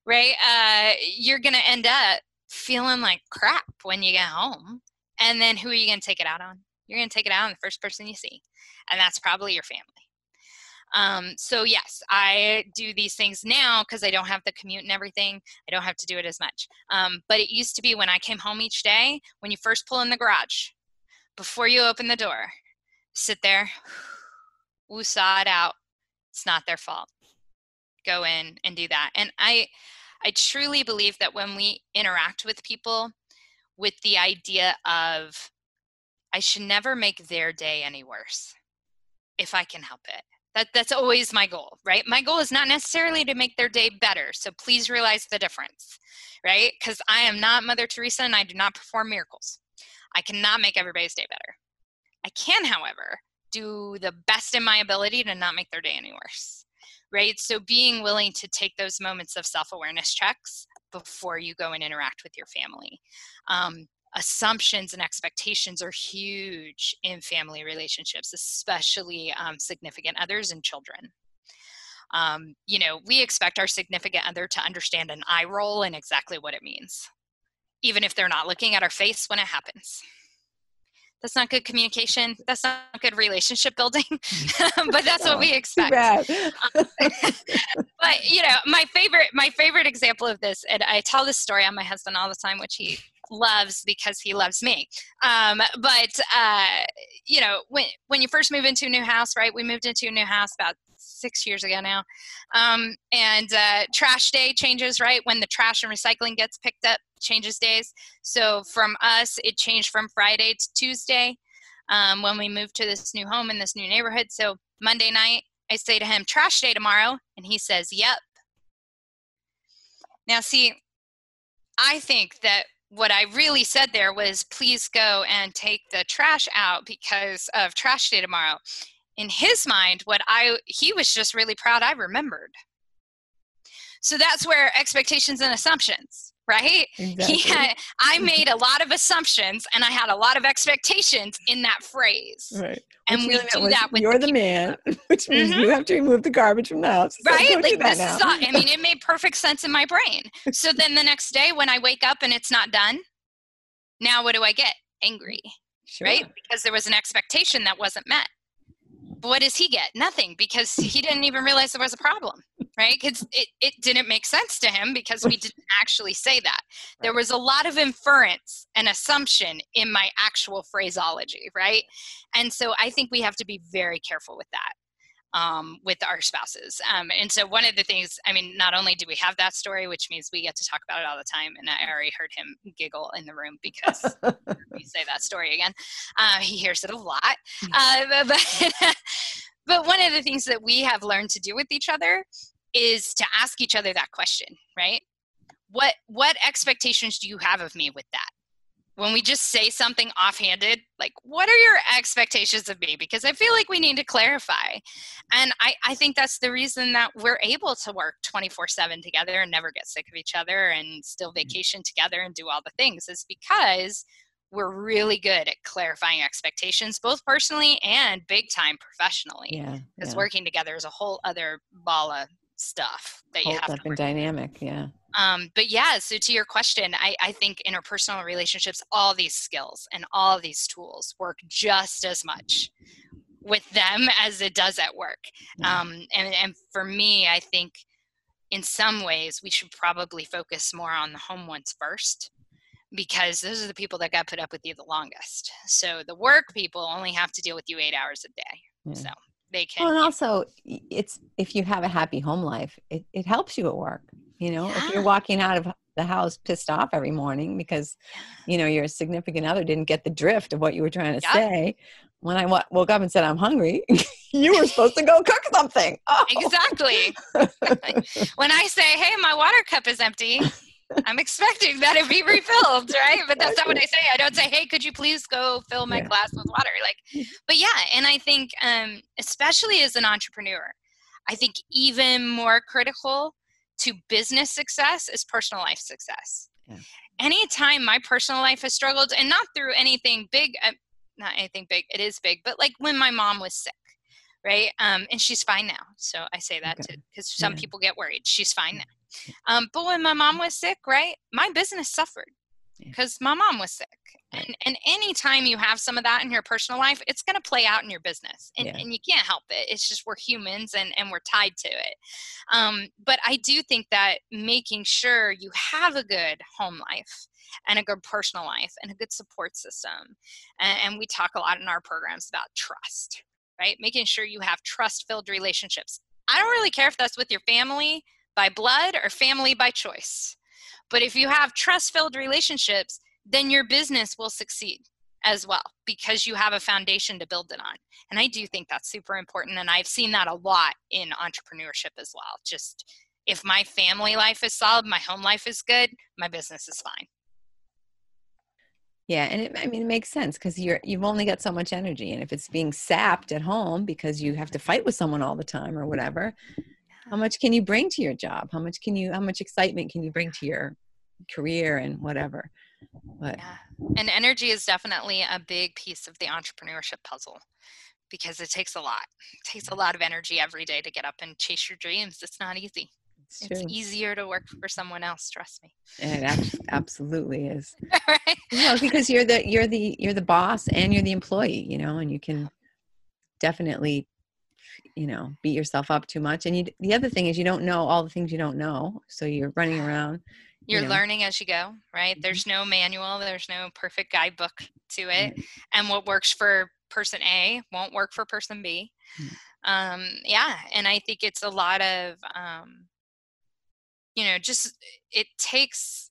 right uh, you're gonna end up feeling like crap when you get home and then who are you gonna take it out on you're gonna take it out on the first person you see and that's probably your family um, so yes, I do these things now because I don't have the commute and everything. I don't have to do it as much. Um, but it used to be when I came home each day, when you first pull in the garage, before you open the door, sit there, woosah it out. It's not their fault. Go in and do that. And I, I truly believe that when we interact with people with the idea of, I should never make their day any worse if I can help it. That, that's always my goal, right? My goal is not necessarily to make their day better. So please realize the difference, right? Because I am not Mother Teresa and I do not perform miracles. I cannot make everybody's day better. I can, however, do the best in my ability to not make their day any worse, right? So being willing to take those moments of self awareness checks before you go and interact with your family. Um, assumptions and expectations are huge in family relationships, especially um, significant others and children. Um, you know, we expect our significant other to understand an eye roll and exactly what it means, even if they're not looking at our face when it happens. That's not good communication. That's not good relationship building, but that's what we expect. Um, but you know, my favorite, my favorite example of this, and I tell this story on my husband all the time, which he loves because he loves me. Um, but uh, you know, when when you first move into a new house, right? We moved into a new house about six years ago now, um, and uh, trash day changes right when the trash and recycling gets picked up changes days. So from us, it changed from Friday to Tuesday um, when we moved to this new home in this new neighborhood. So Monday night, I say to him, "Trash day tomorrow," and he says, "Yep." Now, see, I think that what I really said there was please go and take the trash out because of trash day tomorrow. In his mind, what I he was just really proud I remembered. So that's where expectations and assumptions, right? Exactly. He had, I made a lot of assumptions and I had a lot of expectations in that phrase. Right. And we do that with you're the, the man, which means mm-hmm. you have to remove the garbage from the house. So right? Like this now. is all, I mean, it made perfect sense in my brain. So then the next day when I wake up and it's not done, now what do I get? Angry. Sure. Right? Because there was an expectation that wasn't met what does he get? Nothing because he didn't even realize there was a problem, right? Because it, it didn't make sense to him because we didn't actually say that. There was a lot of inference and assumption in my actual phraseology, right? And so I think we have to be very careful with that um, with our spouses. Um, and so one of the things, I mean, not only do we have that story, which means we get to talk about it all the time, and I already heard him giggle in the room because we say that story again. Uh, he hears it a lot. Uh, but, but one of the things that we have learned to do with each other is to ask each other that question, right? What what expectations do you have of me with that? when we just say something offhanded, like, what are your expectations of me? Because I feel like we need to clarify. And I, I think that's the reason that we're able to work 24 7 together and never get sick of each other and still mm-hmm. vacation together and do all the things, is because we're really good at clarifying expectations, both personally and big time professionally. Yeah. Because yeah. working together is a whole other ball of stuff that you have up and dynamic yeah. Um, but yeah so to your question I, I think interpersonal relationships all these skills and all these tools work just as much with them as it does at work. Yeah. um, and, and for me i think in some ways we should probably focus more on the home ones first because those are the people that got put up with you the longest. So the work people only have to deal with you eight hours a day. Yeah. so they can. Well, and also, it's if you have a happy home life, it, it helps you at work. You know, yeah. if you're walking out of the house pissed off every morning because, you know, your significant other didn't get the drift of what you were trying to yep. say. When I w- woke up and said, I'm hungry, you were supposed to go cook something. Oh. Exactly. when I say, hey, my water cup is empty, I'm expecting that it be refilled, right? But that's not what I say. I don't say, "Hey, could you please go fill my yeah. glass with water?" Like, but yeah, and I think, um, especially as an entrepreneur, I think even more critical to business success is personal life success. Yeah. anytime my personal life has struggled, and not through anything big, uh, not anything big, it is big, but like when my mom was sick, right? Um, and she's fine now. So I say that okay. because some yeah. people get worried. She's fine now. Um, but when my mom was sick, right, my business suffered because my mom was sick. And, and anytime you have some of that in your personal life, it's going to play out in your business. And, yeah. and you can't help it. It's just we're humans and, and we're tied to it. Um, but I do think that making sure you have a good home life and a good personal life and a good support system. And, and we talk a lot in our programs about trust, right? Making sure you have trust filled relationships. I don't really care if that's with your family by blood or family by choice. But if you have trust filled relationships, then your business will succeed as well because you have a foundation to build it on. And I do think that's super important. And I've seen that a lot in entrepreneurship as well. Just if my family life is solid, my home life is good, my business is fine. Yeah, and it, I mean it makes sense because you're you've only got so much energy, and if it's being sapped at home because you have to fight with someone all the time or whatever, how much can you bring to your job? How much can you? How much excitement can you bring to your career and whatever? But yeah. and energy is definitely a big piece of the entrepreneurship puzzle because it takes a lot. It takes a lot of energy every day to get up and chase your dreams. It's not easy. It's, it's easier to work for someone else. Trust me. It absolutely is. right? Know, because you're the you're the you're the boss and you're the employee. You know, and you can definitely you know beat yourself up too much. And you the other thing is you don't know all the things you don't know, so you're running around. You're you know. learning as you go, right? Mm-hmm. There's no manual. There's no perfect guidebook to it, and what works for person A won't work for person B. Mm-hmm. Um, yeah, and I think it's a lot of um, you know just it takes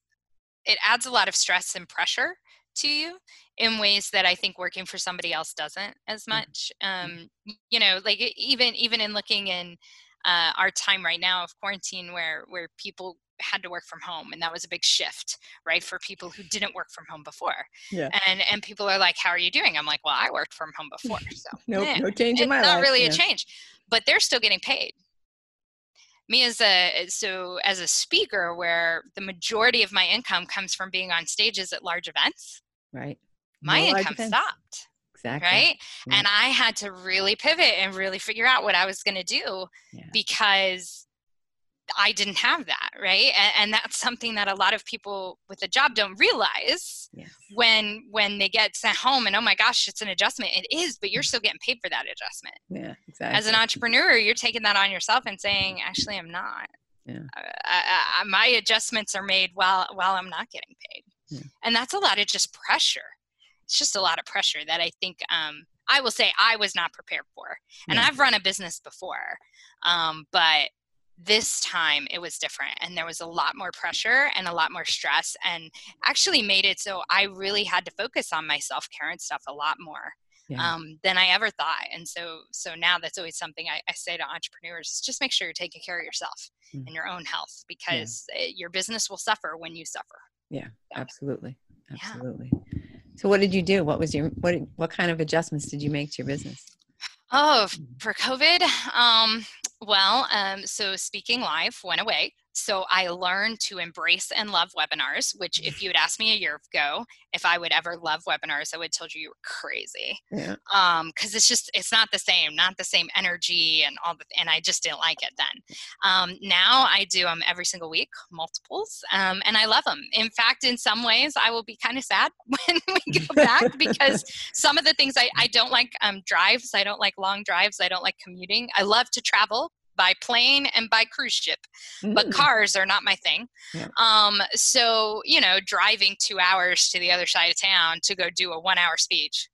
it adds a lot of stress and pressure to you in ways that I think working for somebody else doesn't as mm-hmm. much. Um, you know, like even even in looking in uh, our time right now of quarantine, where where people had to work from home, and that was a big shift, right, for people who didn't work from home before. Yeah. And and people are like, "How are you doing?" I'm like, "Well, I worked from home before, so no, nope, no change in my life. It's not really yeah. a change, but they're still getting paid me as a so as a speaker where the majority of my income comes from being on stages at large events right my no income stopped exactly right yeah. and i had to really pivot and really figure out what i was going to do yeah. because I didn't have that, right? And, and, that's something that a lot of people with a job don't realize yes. when when they get sent home. And oh my gosh, it's an adjustment. It is, but you're still getting paid for that adjustment. Yeah, exactly. As an entrepreneur, you're taking that on yourself and saying, actually, I'm not. Yeah. Uh, my adjustments are made while while I'm not getting paid, yeah. and that's a lot of just pressure. It's just a lot of pressure that I think um, I will say I was not prepared for. And yeah. I've run a business before, um, but this time it was different and there was a lot more pressure and a lot more stress and actually made it so i really had to focus on my self-care and stuff a lot more yeah. um, than i ever thought and so so now that's always something i, I say to entrepreneurs just make sure you're taking care of yourself mm. and your own health because yeah. it, your business will suffer when you suffer yeah absolutely absolutely yeah. so what did you do what was your what what kind of adjustments did you make to your business Oh, for COVID, um, well, um, so speaking live went away. So I learned to embrace and love webinars, which if you had asked me a year ago if I would ever love webinars, I would have told you you were crazy. Yeah. Um, cause it's just, it's not the same, not the same energy and all the, and I just didn't like it then. Um, now I do them every single week, multiples, um, and I love them. In fact, in some ways I will be kind of sad when we go back because some of the things I, I don't like, um, drives. I don't like long drives. I don't like commuting. I love to travel by plane and by cruise ship, mm. but cars are not my thing. Yeah. Um, so, you know, driving two hours to the other side of town to go do a one hour speech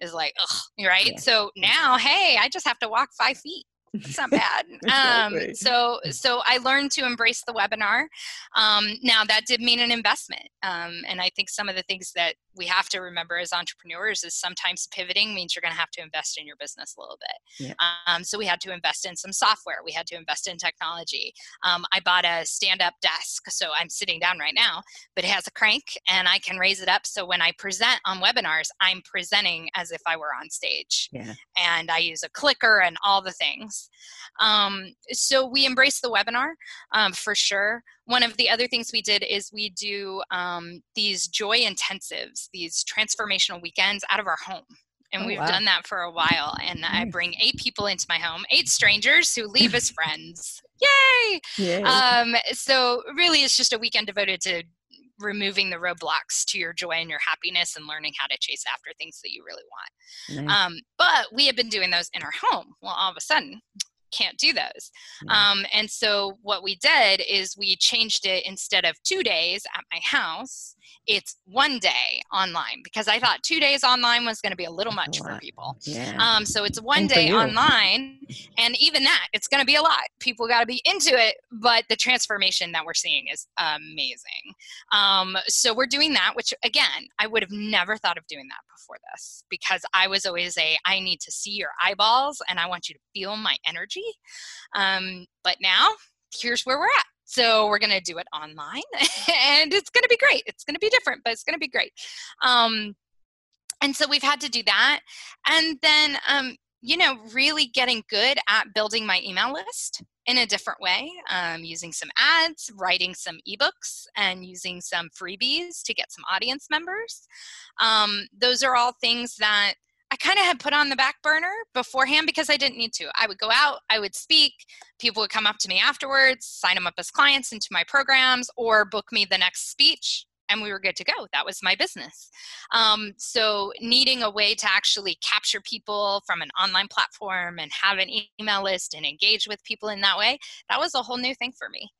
is like, ugh, right? Yeah. So now, hey, I just have to walk five feet it's not bad. Um, so so I learned to embrace the webinar. Um, now that did mean an investment, um, and I think some of the things that we have to remember as entrepreneurs is sometimes pivoting means you're going to have to invest in your business a little bit. Yeah. Um, so we had to invest in some software. We had to invest in technology. Um, I bought a stand-up desk, so I'm sitting down right now, but it has a crank, and I can raise it up. So when I present on webinars, I'm presenting as if I were on stage. Yeah. And I use a clicker and all the things. Um, so we embrace the webinar um, for sure. One of the other things we did is we do um, these joy intensives, these transformational weekends out of our home and oh, we've wow. done that for a while and nice. i bring eight people into my home eight strangers who leave as friends yay! yay um, so really it's just a weekend devoted to removing the roadblocks to your joy and your happiness and learning how to chase after things that you really want. Nice. Um, but we have been doing those in our home. Well, all of a sudden, can't do those. Um, and so what we did is we changed it instead of two days at my house it's one day online because I thought two days online was going to be a little much a for people. Yeah. Um, so it's one and day online, and even that, it's going to be a lot. People got to be into it, but the transformation that we're seeing is amazing. Um, so we're doing that, which again, I would have never thought of doing that before this because I was always a I need to see your eyeballs and I want you to feel my energy. Um, but now here's where we're at. So we're going to do it online and it's going to be great. It's going to be different, but it's going to be great. Um, and so we've had to do that. And then, um, you know, really getting good at building my email list in a different way, um, using some ads, writing some ebooks, and using some freebies to get some audience members. Um, those are all things that I kind of had put on the back burner beforehand because I didn't need to. I would go out, I would speak, people would come up to me afterwards, sign them up as clients into my programs, or book me the next speech, and we were good to go. That was my business. Um, so, needing a way to actually capture people from an online platform and have an email list and engage with people in that way, that was a whole new thing for me.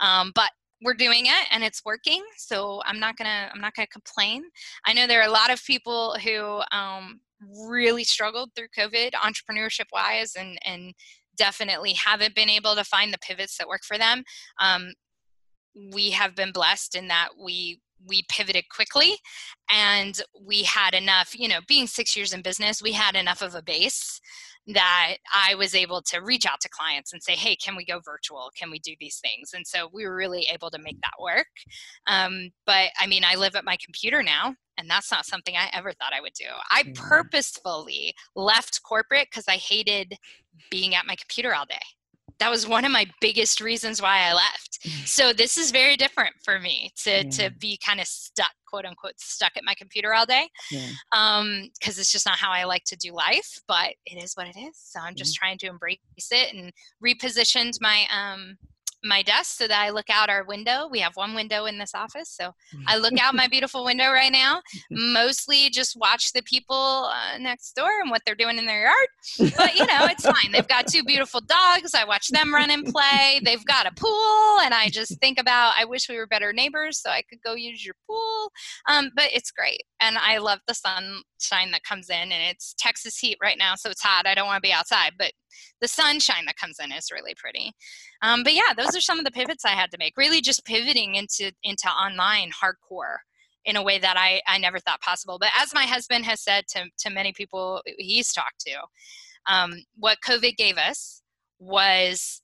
Um, but we're doing it and it's working so i'm not gonna i'm not gonna complain i know there are a lot of people who um, really struggled through COVID entrepreneurship wise and, and definitely haven't been able to find the pivots that work for them. Um, we have been blessed in that we we pivoted quickly and we had enough you know being six years in business we had enough of a base that I was able to reach out to clients and say, hey, can we go virtual? Can we do these things? And so we were really able to make that work. Um, but I mean, I live at my computer now, and that's not something I ever thought I would do. I purposefully left corporate because I hated being at my computer all day that was one of my biggest reasons why I left. Mm. So this is very different for me to yeah. to be kind of stuck, quote unquote, stuck at my computer all day. Yeah. Um, because it's just not how I like to do life, but it is what it is. So I'm just trying to embrace it and repositioned my um my desk so that I look out our window. We have one window in this office, so I look out my beautiful window right now. Mostly just watch the people uh, next door and what they're doing in their yard. But you know, it's fine. They've got two beautiful dogs. I watch them run and play. They've got a pool, and I just think about I wish we were better neighbors so I could go use your pool. Um, but it's great, and I love the sunshine that comes in, and it's Texas heat right now, so it's hot. I don't want to be outside, but the sunshine that comes in is really pretty. Um, but yeah, those are some of the pivots I had to make. Really, just pivoting into into online hardcore in a way that I, I never thought possible. But as my husband has said to, to many people he's talked to, um, what COVID gave us was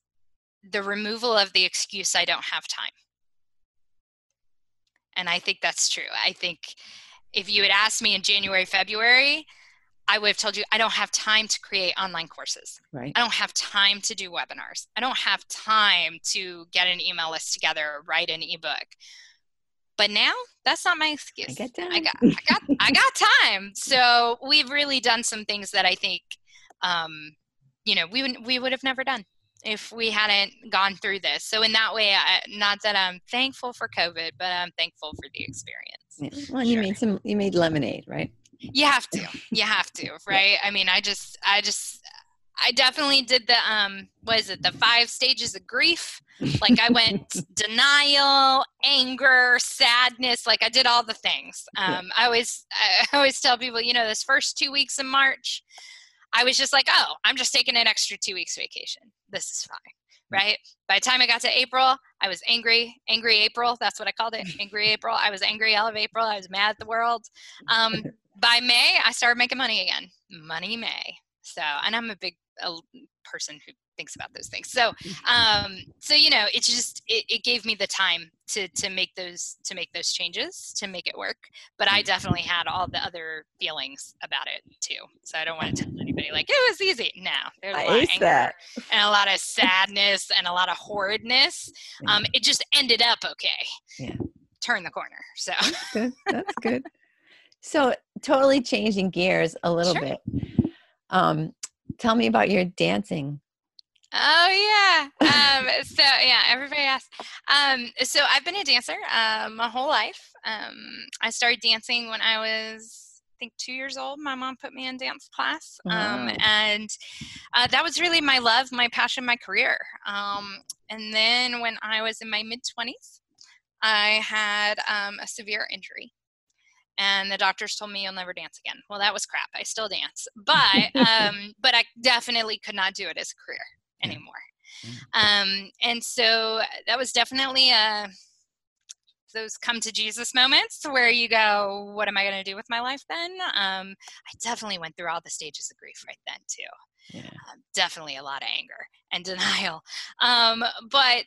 the removal of the excuse, I don't have time. And I think that's true. I think if you had asked me in January, February, I would have told you I don't have time to create online courses. Right. I don't have time to do webinars. I don't have time to get an email list together, or write an ebook. But now that's not my excuse. I, get time. I got I got I got time. So we've really done some things that I think um, you know, we would we would have never done if we hadn't gone through this. So in that way, I, not that I'm thankful for COVID, but I'm thankful for the experience. Yeah. Well, sure. you made some you made lemonade, right? You have to you have to right i mean i just i just i definitely did the um what is it the five stages of grief like i went denial anger sadness like i did all the things um i always i always tell people you know this first two weeks in march i was just like oh i'm just taking an extra two weeks vacation this is fine right? By the time I got to April, I was angry, angry April. That's what I called it, angry April. I was angry all of April. I was mad at the world. Um, by May, I started making money again. Money May. So, and I'm a big person who thinks about those things. So, um, so you know, it's just it, it gave me the time to to make those to make those changes to make it work. But I definitely had all the other feelings about it too. So I don't want to tell anybody like it was easy. No, there's a lot of anger that. and a lot of sadness and a lot of horridness. Um, it just ended up okay. Yeah. Turn the corner. So that's good. That's good. So totally changing gears a little sure. bit. Um, tell me about your dancing. Oh yeah. Um, so yeah, everybody asks. Um, so I've been a dancer uh, my whole life. Um, I started dancing when I was, I think, two years old. My mom put me in dance class, um, wow. and uh, that was really my love, my passion, my career. Um, and then when I was in my mid twenties, I had um, a severe injury and the doctors told me you'll never dance again. Well, that was crap. I still dance, but um, but I definitely could not do it as a career anymore. Mm. Um, and so that was definitely a uh, those come to Jesus moments where you go, what am I going to do with my life then? Um, I definitely went through all the stages of grief right then too. Yeah. Um, definitely a lot of anger and denial. Um, but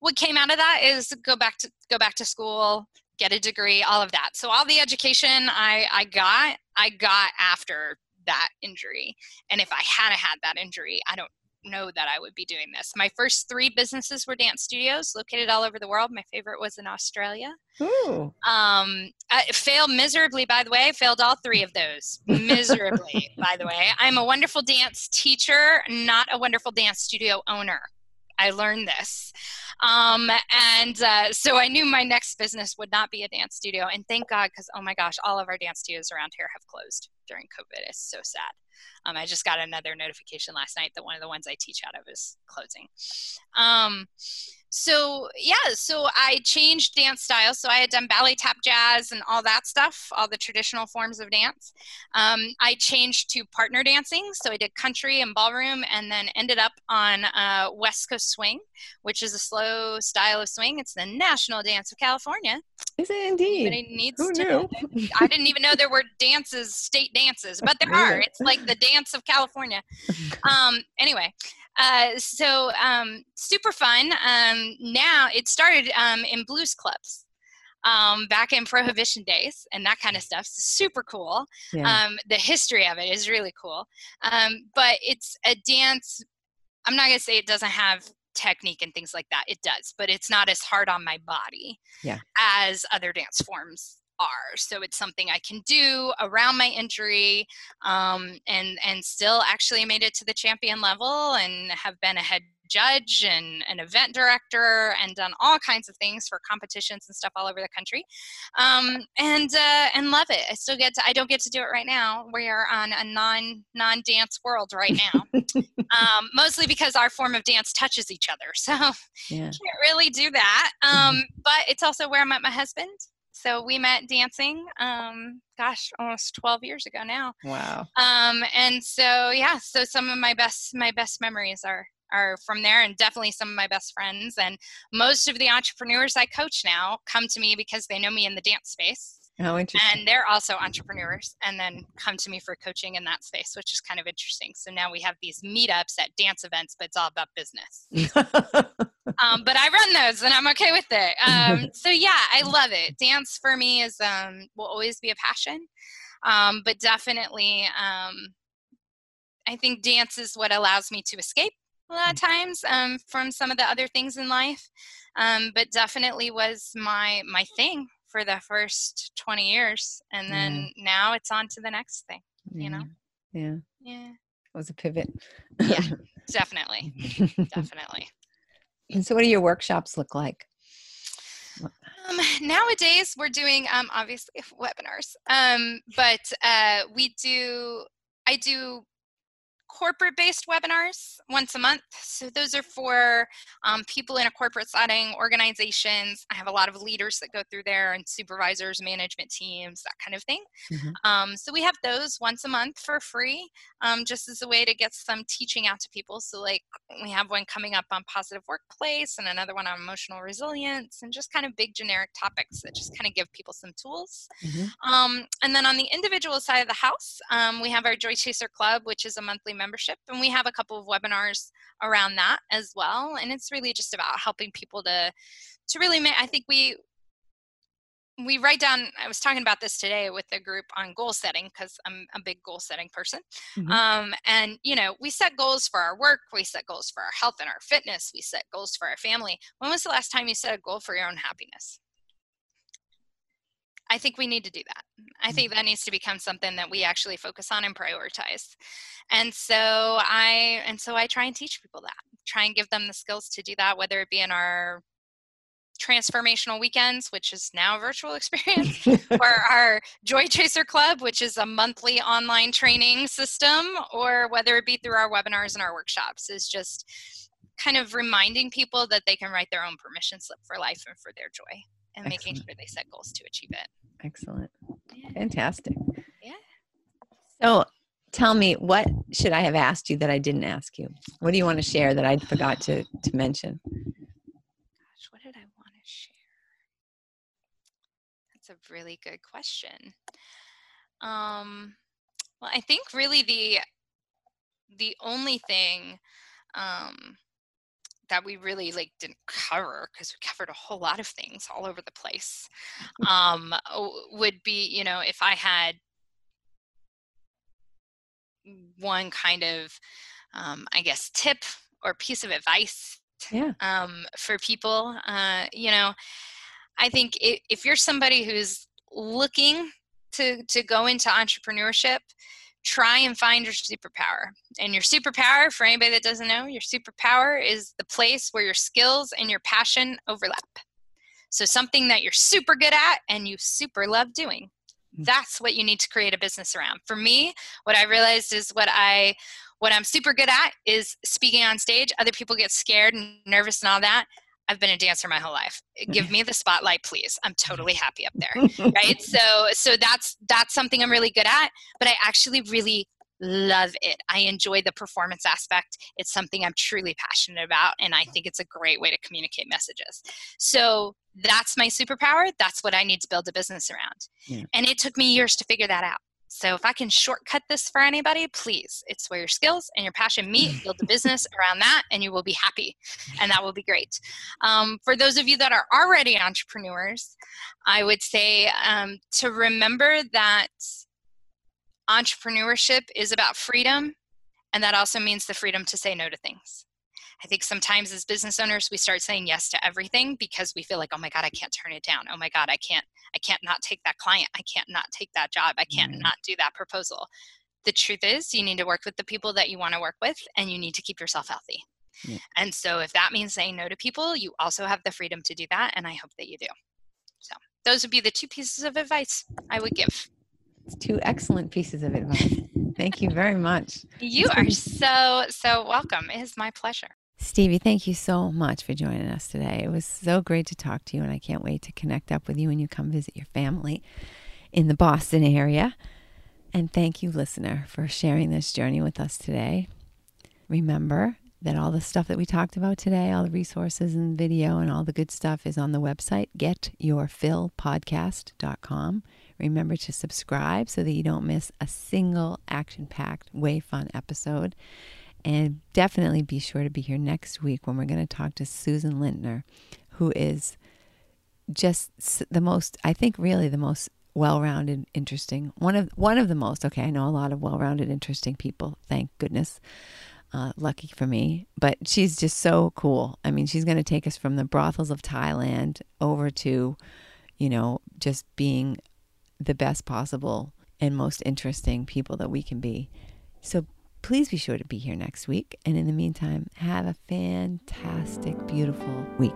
what came out of that is go back to go back to school, get a degree, all of that. So all the education I, I got, I got after that injury. And if I had a had that injury, I don't know that I would be doing this. My first three businesses were dance studios located all over the world. My favorite was in Australia. Ooh. Um, I failed miserably, by the way. Failed all three of those miserably, by the way. I'm a wonderful dance teacher, not a wonderful dance studio owner. I learned this. Um, and uh, so I knew my next business would not be a dance studio. And thank God, because oh my gosh, all of our dance studios around here have closed during COVID. It's so sad. Um, I just got another notification last night that one of the ones I teach out of is closing. Um, so yeah so i changed dance styles so i had done ballet tap jazz and all that stuff all the traditional forms of dance. Um, i changed to partner dancing. So i did country and ballroom and then ended up on uh, west coast swing which is a slow style of swing. It's the national dance of california. Is it indeed? Needs Who to knew? i didn't even know there were dances state dances but there are. it's like the dance of california. Um, anyway uh, so um, super fun. Um, now it started um, in blues clubs. Um, back in prohibition days and that kind of stuff super cool yeah. Um, the history of it is really cool um, but it's a dance i'm not going to say it doesn't have technique and things like that it does but it's not as hard on my body yeah. as other dance forms are. So it's something I can do around my injury, um, and and still actually made it to the champion level, and have been a head judge and an event director, and done all kinds of things for competitions and stuff all over the country, um, and uh, and love it. I still get to. I don't get to do it right now. We are on a non non dance world right now, um, mostly because our form of dance touches each other. So yeah. can't really do that. Um, but it's also where I met my husband so we met dancing, um, gosh, almost 12 years ago now. Wow. Um, and so, yeah, so some of my best, my best memories are, are from there and definitely some of my best friends. And most of the entrepreneurs I coach now come to me because they know me in the dance space. Oh, interesting. And they're also entrepreneurs and then come to me for coaching in that space, which is kind of interesting. So now we have these meetups at dance events, but it's all about business. um, but I run those and I'm okay with it. Um, so yeah, I love it. Dance for me is um, will always be a passion, um, but definitely um, I think dance is what allows me to escape a lot of times um, from some of the other things in life. but definitely was my my thing for the first 20 years and then yeah. now it's on to the next thing you know? Yeah yeah. It was a pivot. Yeah definitely definitely. And so what do your workshops look like? Um, nowadays we're doing um, obviously webinars. Um, but uh, we do i do corporate based webinars once a month. So those are for um, people in a corporate setting, organizations. I have a lot of leaders that go through there and supervisors, management teams, that kind of thing. Mm-hmm. Um, so we have those once a month for free, um, just as a way to get some teaching out to people. So, like, we have one coming up on positive workplace and another one on emotional resilience and just kind of big generic topics that just kind of give people some tools. Mm-hmm. Um, and then on the individual side of the house, um, we have our Joy Chaser Club, which is a monthly membership. And we have a couple of webinars around that as well. And it's really just about helping people to to really make I think we we write down i was talking about this today with a group on goal setting because i'm a big goal setting person mm-hmm. um, and you know we set goals for our work we set goals for our health and our fitness we set goals for our family when was the last time you set a goal for your own happiness i think we need to do that. I mm-hmm. think that needs to become something that we actually focus on and prioritize. And so i and so i try and teach people that. Try and give them the skills to do that whether it be in our transformational weekends, which is now a virtual experience, or our Joy Chaser Club, which is a monthly online training system, or whether it be through our webinars and our workshops, is just kind of reminding people that they can write their own permission slip for life and for their joy and Excellent. making sure they set goals to achieve it. Excellent. Yeah. Fantastic. Yeah. So tell me, what should I have asked you that I didn't ask you? What do you want to share that I forgot to, to mention? Gosh, what did I want to share? That's a really good question. Um, well, I think really the the only thing um, that we really like didn't cover because we covered a whole lot of things all over the place um, would be you know if I had one kind of um, I guess tip or piece of advice yeah. um, for people uh, you know I think if you're somebody who's looking to, to go into entrepreneurship, try and find your superpower. And your superpower, for anybody that doesn't know, your superpower is the place where your skills and your passion overlap. So something that you're super good at and you super love doing. Mm. That's what you need to create a business around. For me, what I realized is what I what I'm super good at is speaking on stage. Other people get scared and nervous and all that. I've been a dancer my whole life. Give me the spotlight, please. I'm totally happy up there. right? So so that's that's something I'm really good at, but I actually really love it. I enjoy the performance aspect. It's something I'm truly passionate about and I think it's a great way to communicate messages. So that's my superpower. That's what I need to build a business around. Yeah. And it took me years to figure that out. So if I can shortcut this for anybody, please. It's where your skills and your passion meet. Build a business around that, and you will be happy, and that will be great. Um, for those of you that are already entrepreneurs, I would say um, to remember that entrepreneurship is about freedom, and that also means the freedom to say no to things. I think sometimes as business owners, we start saying yes to everything because we feel like, oh my God, I can't turn it down. Oh my God, I can't, I can't not take that client. I can't not take that job. I can't mm-hmm. not do that proposal. The truth is, you need to work with the people that you want to work with and you need to keep yourself healthy. Yeah. And so, if that means saying no to people, you also have the freedom to do that. And I hope that you do. So, those would be the two pieces of advice I would give. Two excellent pieces of advice. Thank you very much. You are so, so welcome. It is my pleasure. Stevie, thank you so much for joining us today. It was so great to talk to you, and I can't wait to connect up with you when you come visit your family in the Boston area. And thank you, listener, for sharing this journey with us today. Remember that all the stuff that we talked about today, all the resources and video and all the good stuff is on the website, getyourfillpodcast.com. Remember to subscribe so that you don't miss a single action packed, way fun episode. And definitely be sure to be here next week when we're going to talk to Susan Lintner, who is just the most, I think, really the most well-rounded, interesting one of one of the most. Okay, I know a lot of well-rounded, interesting people. Thank goodness. Uh, lucky for me, but she's just so cool. I mean, she's going to take us from the brothels of Thailand over to, you know, just being the best possible and most interesting people that we can be. So Please be sure to be here next week. And in the meantime, have a fantastic, beautiful week.